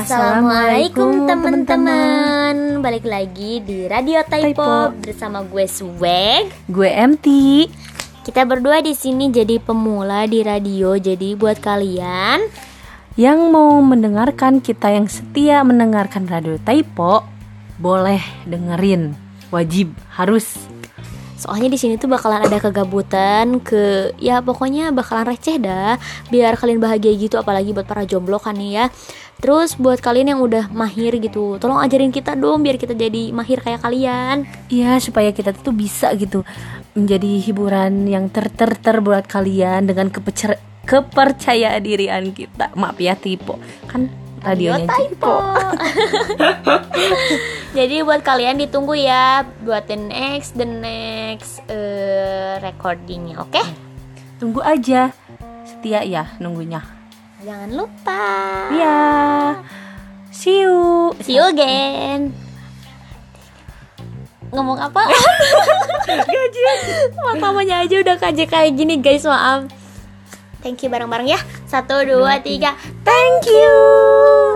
Assalamualaikum teman-teman Balik lagi di Radio Taipo, bersama gue Swag Gue MT. Kita berdua di sini jadi pemula di radio Jadi buat kalian Yang mau mendengarkan kita yang setia mendengarkan Radio Taipo, boleh dengerin. Wajib, harus. Soalnya di sini tuh bakalan ada kegabutan ke ya pokoknya bakalan receh dah biar kalian bahagia gitu apalagi buat para jomblo kan nih ya. Terus buat kalian yang udah mahir gitu, tolong ajarin kita dong biar kita jadi mahir kayak kalian. Iya, supaya kita tuh bisa gitu menjadi hiburan yang ter ter ter buat kalian dengan kepercayaan kepercayaan dirian kita. Maaf ya Tipo. Kan radionya Tipo. Jadi buat kalian ditunggu ya buat the next the next eh, recordingnya, oke? Tunggu aja. Setia ya nunggunya. Jangan lupa. Iya. See you. See you again. Ngomong apa? Gaji. Pertamanya aja udah kaje kayak gini guys, maaf. Thank you bareng-bareng ya. Satu, dua, tiga. Thank you.